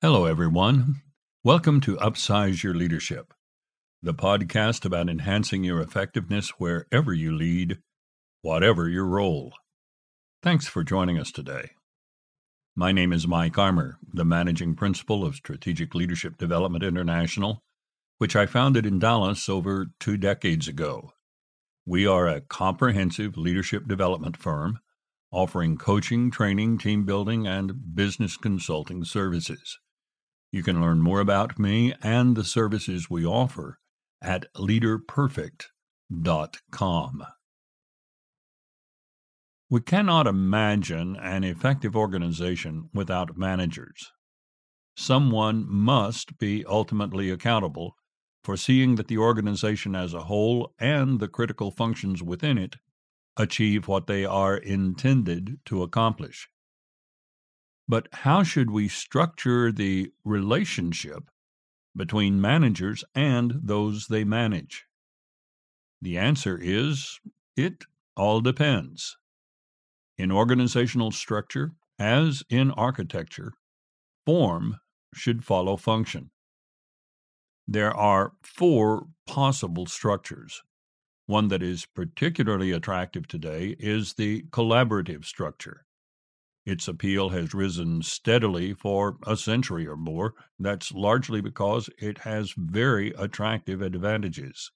Hello, everyone. Welcome to Upsize Your Leadership, the podcast about enhancing your effectiveness wherever you lead, whatever your role. Thanks for joining us today. My name is Mike Armour, the managing principal of Strategic Leadership Development International, which I founded in Dallas over two decades ago. We are a comprehensive leadership development firm offering coaching, training, team building, and business consulting services. You can learn more about me and the services we offer at leaderperfect.com. We cannot imagine an effective organization without managers. Someone must be ultimately accountable for seeing that the organization as a whole and the critical functions within it achieve what they are intended to accomplish. But how should we structure the relationship between managers and those they manage? The answer is it all depends. In organizational structure, as in architecture, form should follow function. There are four possible structures. One that is particularly attractive today is the collaborative structure. Its appeal has risen steadily for a century or more. That's largely because it has very attractive advantages.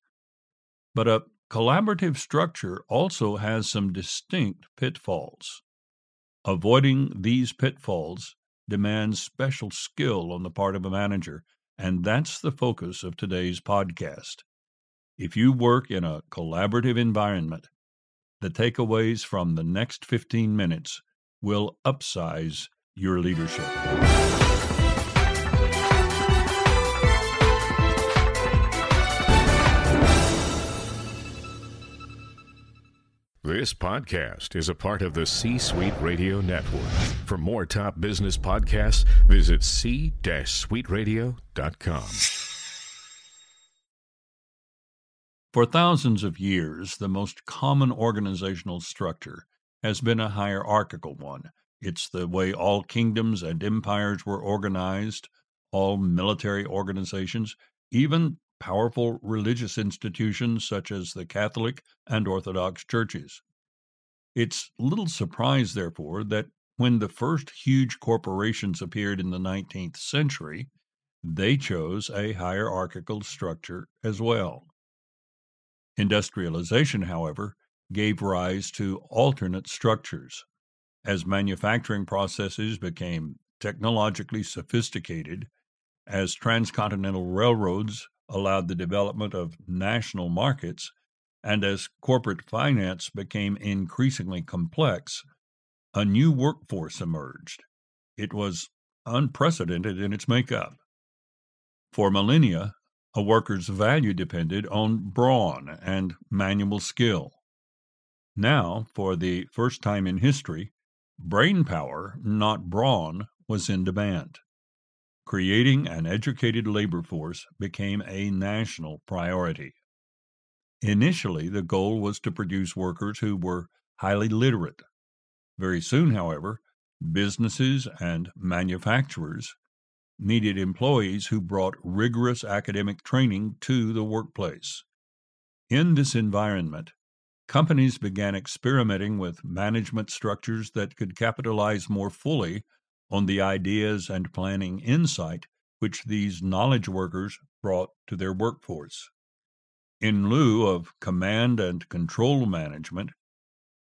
But a collaborative structure also has some distinct pitfalls. Avoiding these pitfalls demands special skill on the part of a manager, and that's the focus of today's podcast. If you work in a collaborative environment, the takeaways from the next 15 minutes will upsize your leadership. This podcast is a part of the C Suite Radio Network. For more top business podcasts, visit c-suiteradio.com. For thousands of years, the most common organizational structure has been a hierarchical one. It's the way all kingdoms and empires were organized, all military organizations, even powerful religious institutions such as the Catholic and Orthodox churches. It's little surprise, therefore, that when the first huge corporations appeared in the 19th century, they chose a hierarchical structure as well. Industrialization, however, gave rise to alternate structures. As manufacturing processes became technologically sophisticated, as transcontinental railroads allowed the development of national markets, and as corporate finance became increasingly complex, a new workforce emerged. It was unprecedented in its makeup. For millennia, a worker's value depended on brawn and manual skill. Now, for the first time in history, brain power, not brawn, was in demand. Creating an educated labor force became a national priority. Initially, the goal was to produce workers who were highly literate. Very soon, however, businesses and manufacturers needed employees who brought rigorous academic training to the workplace. In this environment, companies began experimenting with management structures that could capitalize more fully on the ideas and planning insight which these knowledge workers brought to their workforce. In lieu of command and control management,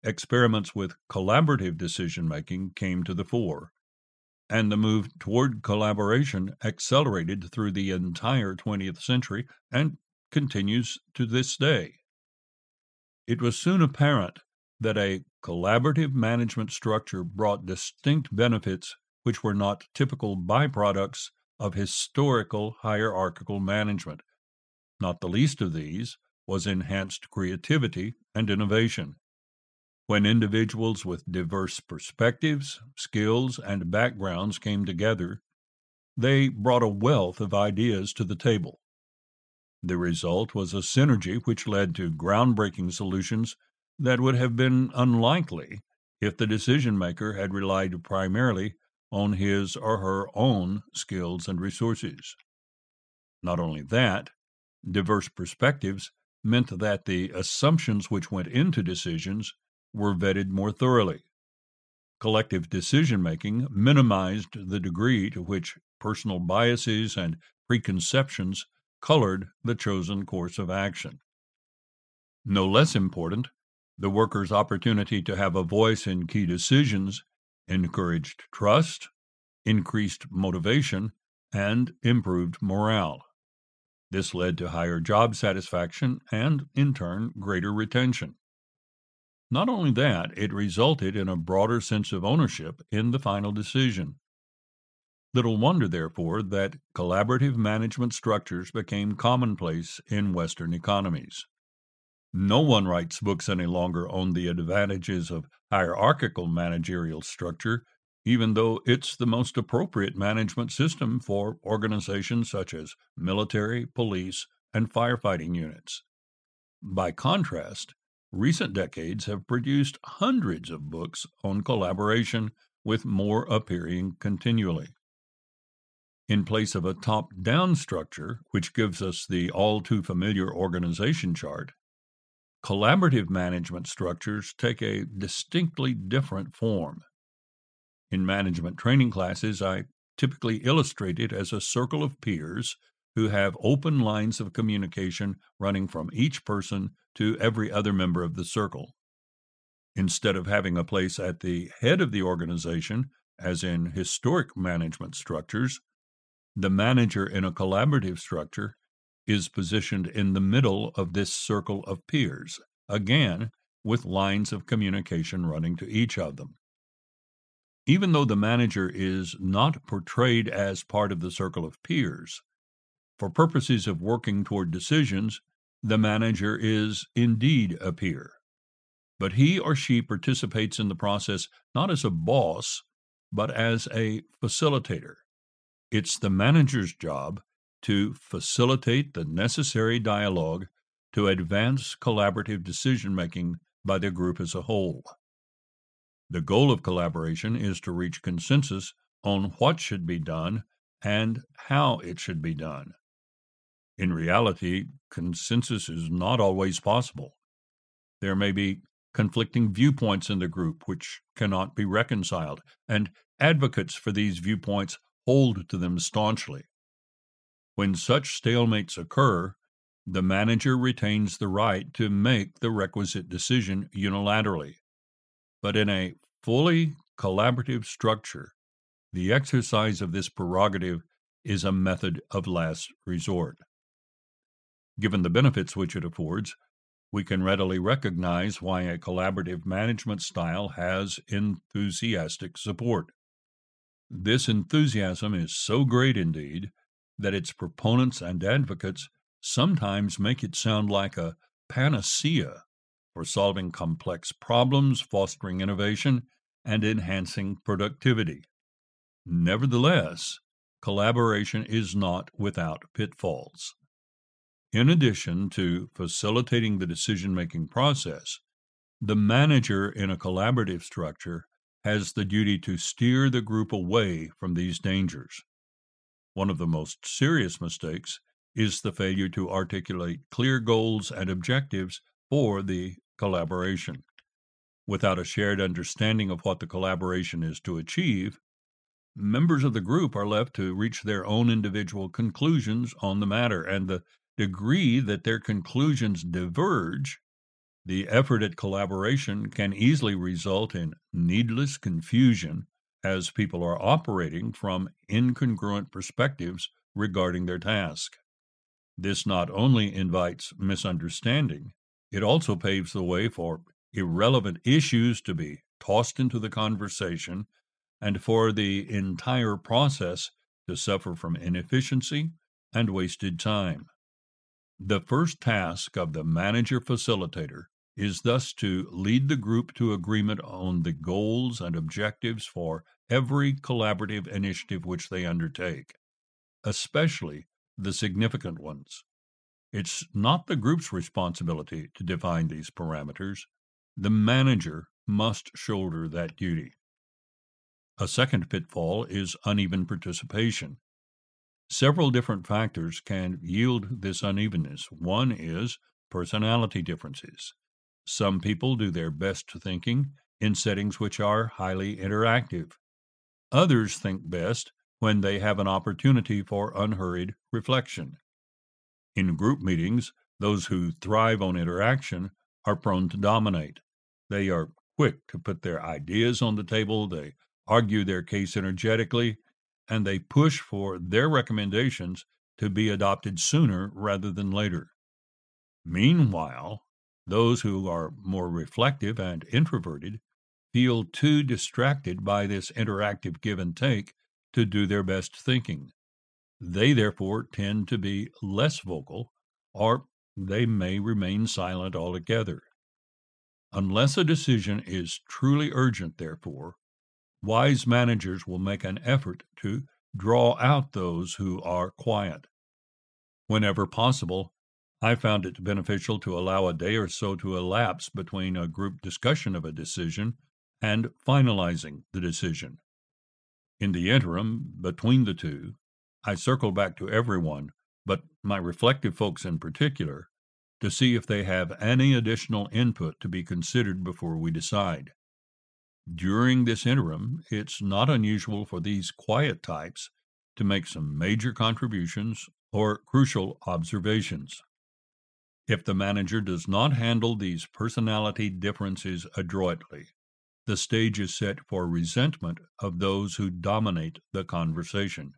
experiments with collaborative decision making came to the fore, and the move toward collaboration accelerated through the entire 20th century and continues to this day. It was soon apparent that a collaborative management structure brought distinct benefits which were not typical byproducts of historical hierarchical management. Not the least of these was enhanced creativity and innovation. When individuals with diverse perspectives, skills, and backgrounds came together, they brought a wealth of ideas to the table. The result was a synergy which led to groundbreaking solutions that would have been unlikely if the decision maker had relied primarily on his or her own skills and resources. Not only that, diverse perspectives meant that the assumptions which went into decisions were vetted more thoroughly. Collective decision making minimized the degree to which personal biases and preconceptions colored the chosen course of action. No less important, the worker's opportunity to have a voice in key decisions encouraged trust, increased motivation, and improved morale. This led to higher job satisfaction and, in turn, greater retention. Not only that, it resulted in a broader sense of ownership in the final decision. Little wonder, therefore, that collaborative management structures became commonplace in Western economies. No one writes books any longer on the advantages of hierarchical managerial structure, even though it's the most appropriate management system for organizations such as military, police, and firefighting units. By contrast, recent decades have produced hundreds of books on collaboration, with more appearing continually. In place of a top down structure, which gives us the all too familiar organization chart, collaborative management structures take a distinctly different form. In management training classes, I typically illustrate it as a circle of peers who have open lines of communication running from each person to every other member of the circle. Instead of having a place at the head of the organization, as in historic management structures, the manager in a collaborative structure is positioned in the middle of this circle of peers, again, with lines of communication running to each of them. Even though the manager is not portrayed as part of the circle of peers, for purposes of working toward decisions, the manager is indeed a peer. But he or she participates in the process not as a boss, but as a facilitator. It's the manager's job to facilitate the necessary dialogue to advance collaborative decision making by the group as a whole. The goal of collaboration is to reach consensus on what should be done and how it should be done. In reality, consensus is not always possible. There may be conflicting viewpoints in the group which cannot be reconciled, and advocates for these viewpoints hold to them staunchly. When such stalemates occur, the manager retains the right to make the requisite decision unilaterally. But in a fully collaborative structure, the exercise of this prerogative is a method of last resort. Given the benefits which it affords, we can readily recognize why a collaborative management style has enthusiastic support. This enthusiasm is so great indeed that its proponents and advocates sometimes make it sound like a panacea for solving complex problems, fostering innovation, and enhancing productivity. Nevertheless, collaboration is not without pitfalls. In addition to facilitating the decision making process, the manager in a collaborative structure has the duty to steer the group away from these dangers. One of the most serious mistakes is the failure to articulate clear goals and objectives for the collaboration. Without a shared understanding of what the collaboration is to achieve, members of the group are left to reach their own individual conclusions on the matter, and the degree that their conclusions diverge, the effort at collaboration can easily result in needless confusion as people are operating from incongruent perspectives regarding their task. This not only invites misunderstanding, it also paves the way for irrelevant issues to be tossed into the conversation and for the entire process to suffer from inefficiency and wasted time. The first task of the manager facilitator is thus to lead the group to agreement on the goals and objectives for every collaborative initiative which they undertake, especially the significant ones. It's not the group's responsibility to define these parameters. The manager must shoulder that duty. A second pitfall is uneven participation. Several different factors can yield this unevenness. One is personality differences. Some people do their best thinking in settings which are highly interactive. Others think best when they have an opportunity for unhurried reflection. In group meetings, those who thrive on interaction are prone to dominate. They are quick to put their ideas on the table, they argue their case energetically, and they push for their recommendations to be adopted sooner rather than later. Meanwhile, those who are more reflective and introverted feel too distracted by this interactive give and take to do their best thinking. They therefore tend to be less vocal, or they may remain silent altogether. Unless a decision is truly urgent, therefore, wise managers will make an effort to draw out those who are quiet. Whenever possible, I found it beneficial to allow a day or so to elapse between a group discussion of a decision and finalizing the decision. In the interim, between the two, I circle back to everyone, but my reflective folks in particular, to see if they have any additional input to be considered before we decide. During this interim, it's not unusual for these quiet types to make some major contributions or crucial observations. If the manager does not handle these personality differences adroitly, the stage is set for resentment of those who dominate the conversation.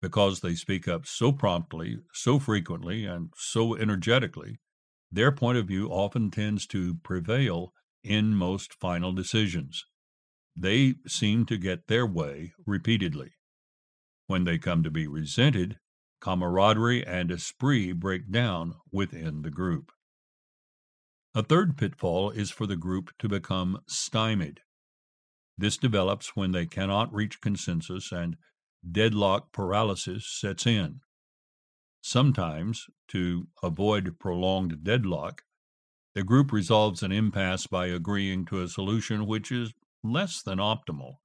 Because they speak up so promptly, so frequently, and so energetically, their point of view often tends to prevail in most final decisions. They seem to get their way repeatedly. When they come to be resented, camaraderie and esprit break down within the group. A third pitfall is for the group to become stymied. This develops when they cannot reach consensus and deadlock paralysis sets in. Sometimes, to avoid prolonged deadlock, the group resolves an impasse by agreeing to a solution which is less than optimal.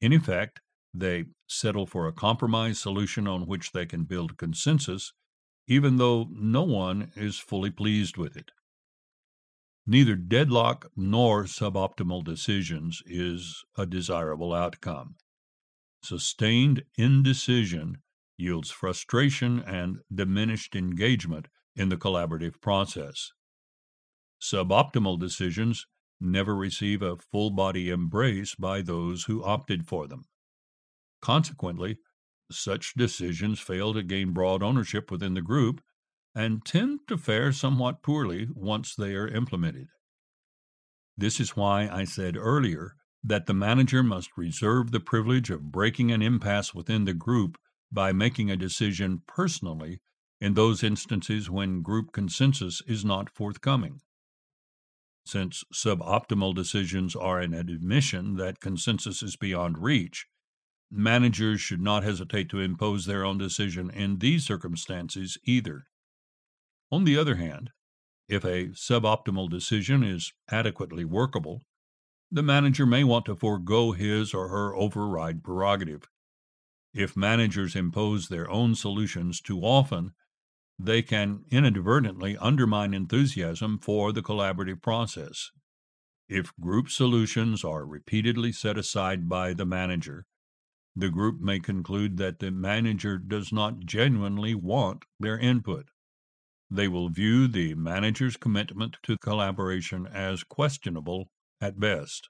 In effect, they settle for a compromise solution on which they can build consensus, even though no one is fully pleased with it. Neither deadlock nor suboptimal decisions is a desirable outcome. Sustained indecision yields frustration and diminished engagement in the collaborative process. Suboptimal decisions never receive a full body embrace by those who opted for them. Consequently, such decisions fail to gain broad ownership within the group and tend to fare somewhat poorly once they are implemented. This is why I said earlier that the manager must reserve the privilege of breaking an impasse within the group by making a decision personally in those instances when group consensus is not forthcoming. Since suboptimal decisions are an admission that consensus is beyond reach, managers should not hesitate to impose their own decision in these circumstances either. On the other hand, if a suboptimal decision is adequately workable, the manager may want to forego his or her override prerogative. If managers impose their own solutions too often, they can inadvertently undermine enthusiasm for the collaborative process. If group solutions are repeatedly set aside by the manager, the group may conclude that the manager does not genuinely want their input. They will view the manager's commitment to collaboration as questionable at best.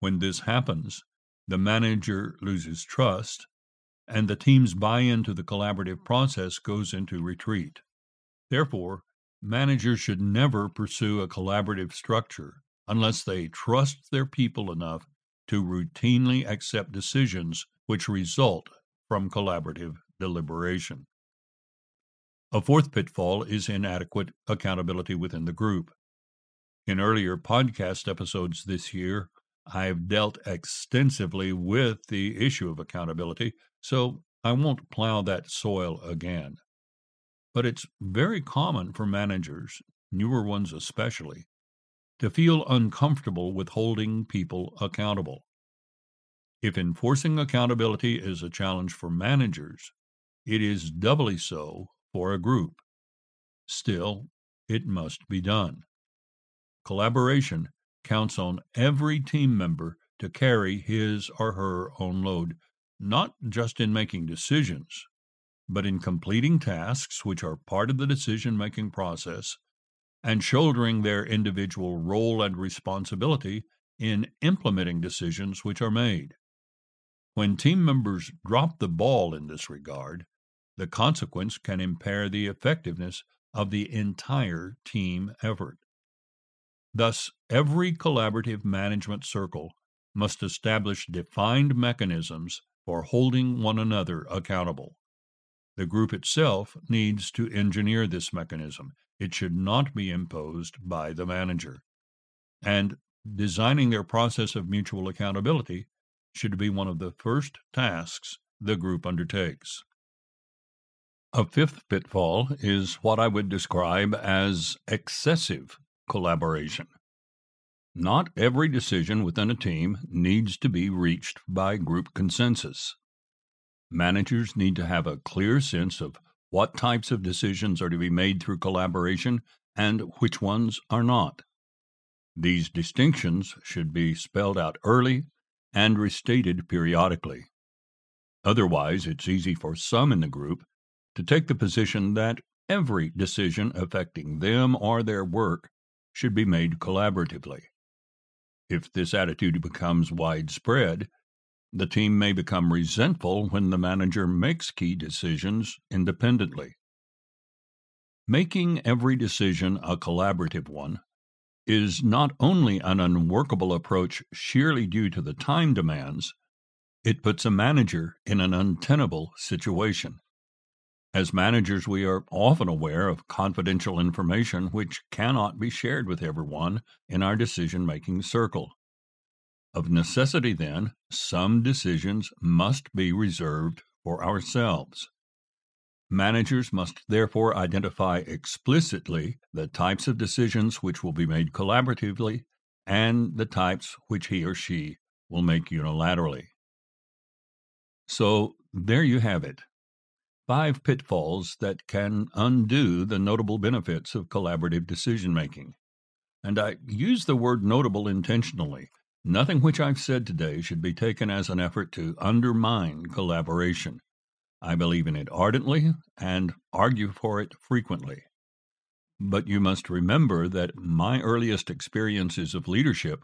When this happens, the manager loses trust, and the team's buy in to the collaborative process goes into retreat. Therefore, managers should never pursue a collaborative structure unless they trust their people enough to routinely accept decisions which result from collaborative deliberation. A fourth pitfall is inadequate accountability within the group. In earlier podcast episodes this year, I've dealt extensively with the issue of accountability, so I won't plow that soil again. But it's very common for managers, newer ones especially, to feel uncomfortable with holding people accountable. If enforcing accountability is a challenge for managers, it is doubly so for a group. Still, it must be done. Collaboration counts on every team member to carry his or her own load, not just in making decisions, but in completing tasks which are part of the decision making process and shouldering their individual role and responsibility in implementing decisions which are made. When team members drop the ball in this regard, the consequence can impair the effectiveness of the entire team effort. Thus, every collaborative management circle must establish defined mechanisms for holding one another accountable. The group itself needs to engineer this mechanism. It should not be imposed by the manager. And designing their process of mutual accountability should be one of the first tasks the group undertakes. A fifth pitfall is what I would describe as excessive collaboration. Not every decision within a team needs to be reached by group consensus. Managers need to have a clear sense of what types of decisions are to be made through collaboration and which ones are not. These distinctions should be spelled out early and restated periodically. Otherwise, it's easy for some in the group to take the position that every decision affecting them or their work should be made collaboratively. If this attitude becomes widespread, the team may become resentful when the manager makes key decisions independently. Making every decision a collaborative one is not only an unworkable approach sheerly due to the time demands, it puts a manager in an untenable situation. As managers, we are often aware of confidential information which cannot be shared with everyone in our decision making circle. Of necessity, then, some decisions must be reserved for ourselves. Managers must therefore identify explicitly the types of decisions which will be made collaboratively and the types which he or she will make unilaterally. So, there you have it five pitfalls that can undo the notable benefits of collaborative decision making. And I use the word notable intentionally Nothing which I've said today should be taken as an effort to undermine collaboration. I believe in it ardently and argue for it frequently. But you must remember that my earliest experiences of leadership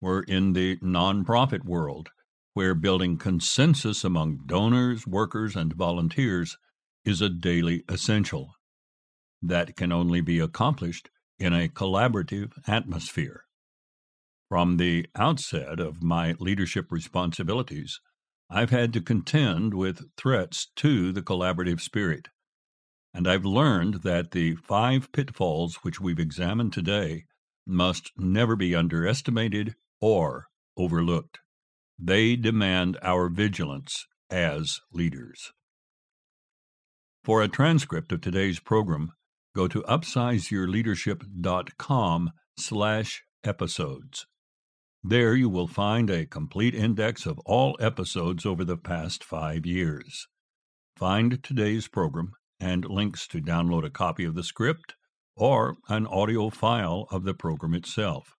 were in the nonprofit world, where building consensus among donors, workers, and volunteers is a daily essential. That can only be accomplished in a collaborative atmosphere. From the outset of my leadership responsibilities, I've had to contend with threats to the collaborative spirit. And I've learned that the five pitfalls which we've examined today must never be underestimated or overlooked. They demand our vigilance as leaders. For a transcript of today's program, go to upsizeyourleadership.com slash episodes. There you will find a complete index of all episodes over the past five years. Find today's program and links to download a copy of the script or an audio file of the program itself.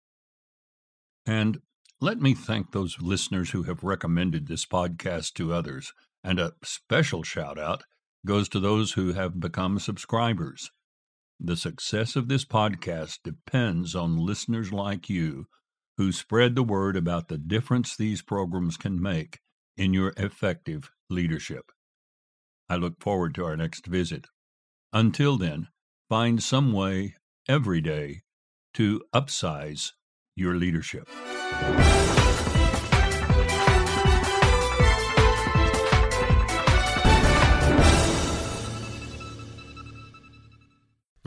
And let me thank those listeners who have recommended this podcast to others, and a special shout out goes to those who have become subscribers. The success of this podcast depends on listeners like you who spread the word about the difference these programs can make in your effective leadership. I look forward to our next visit. Until then, find some way every day to upsize your leadership.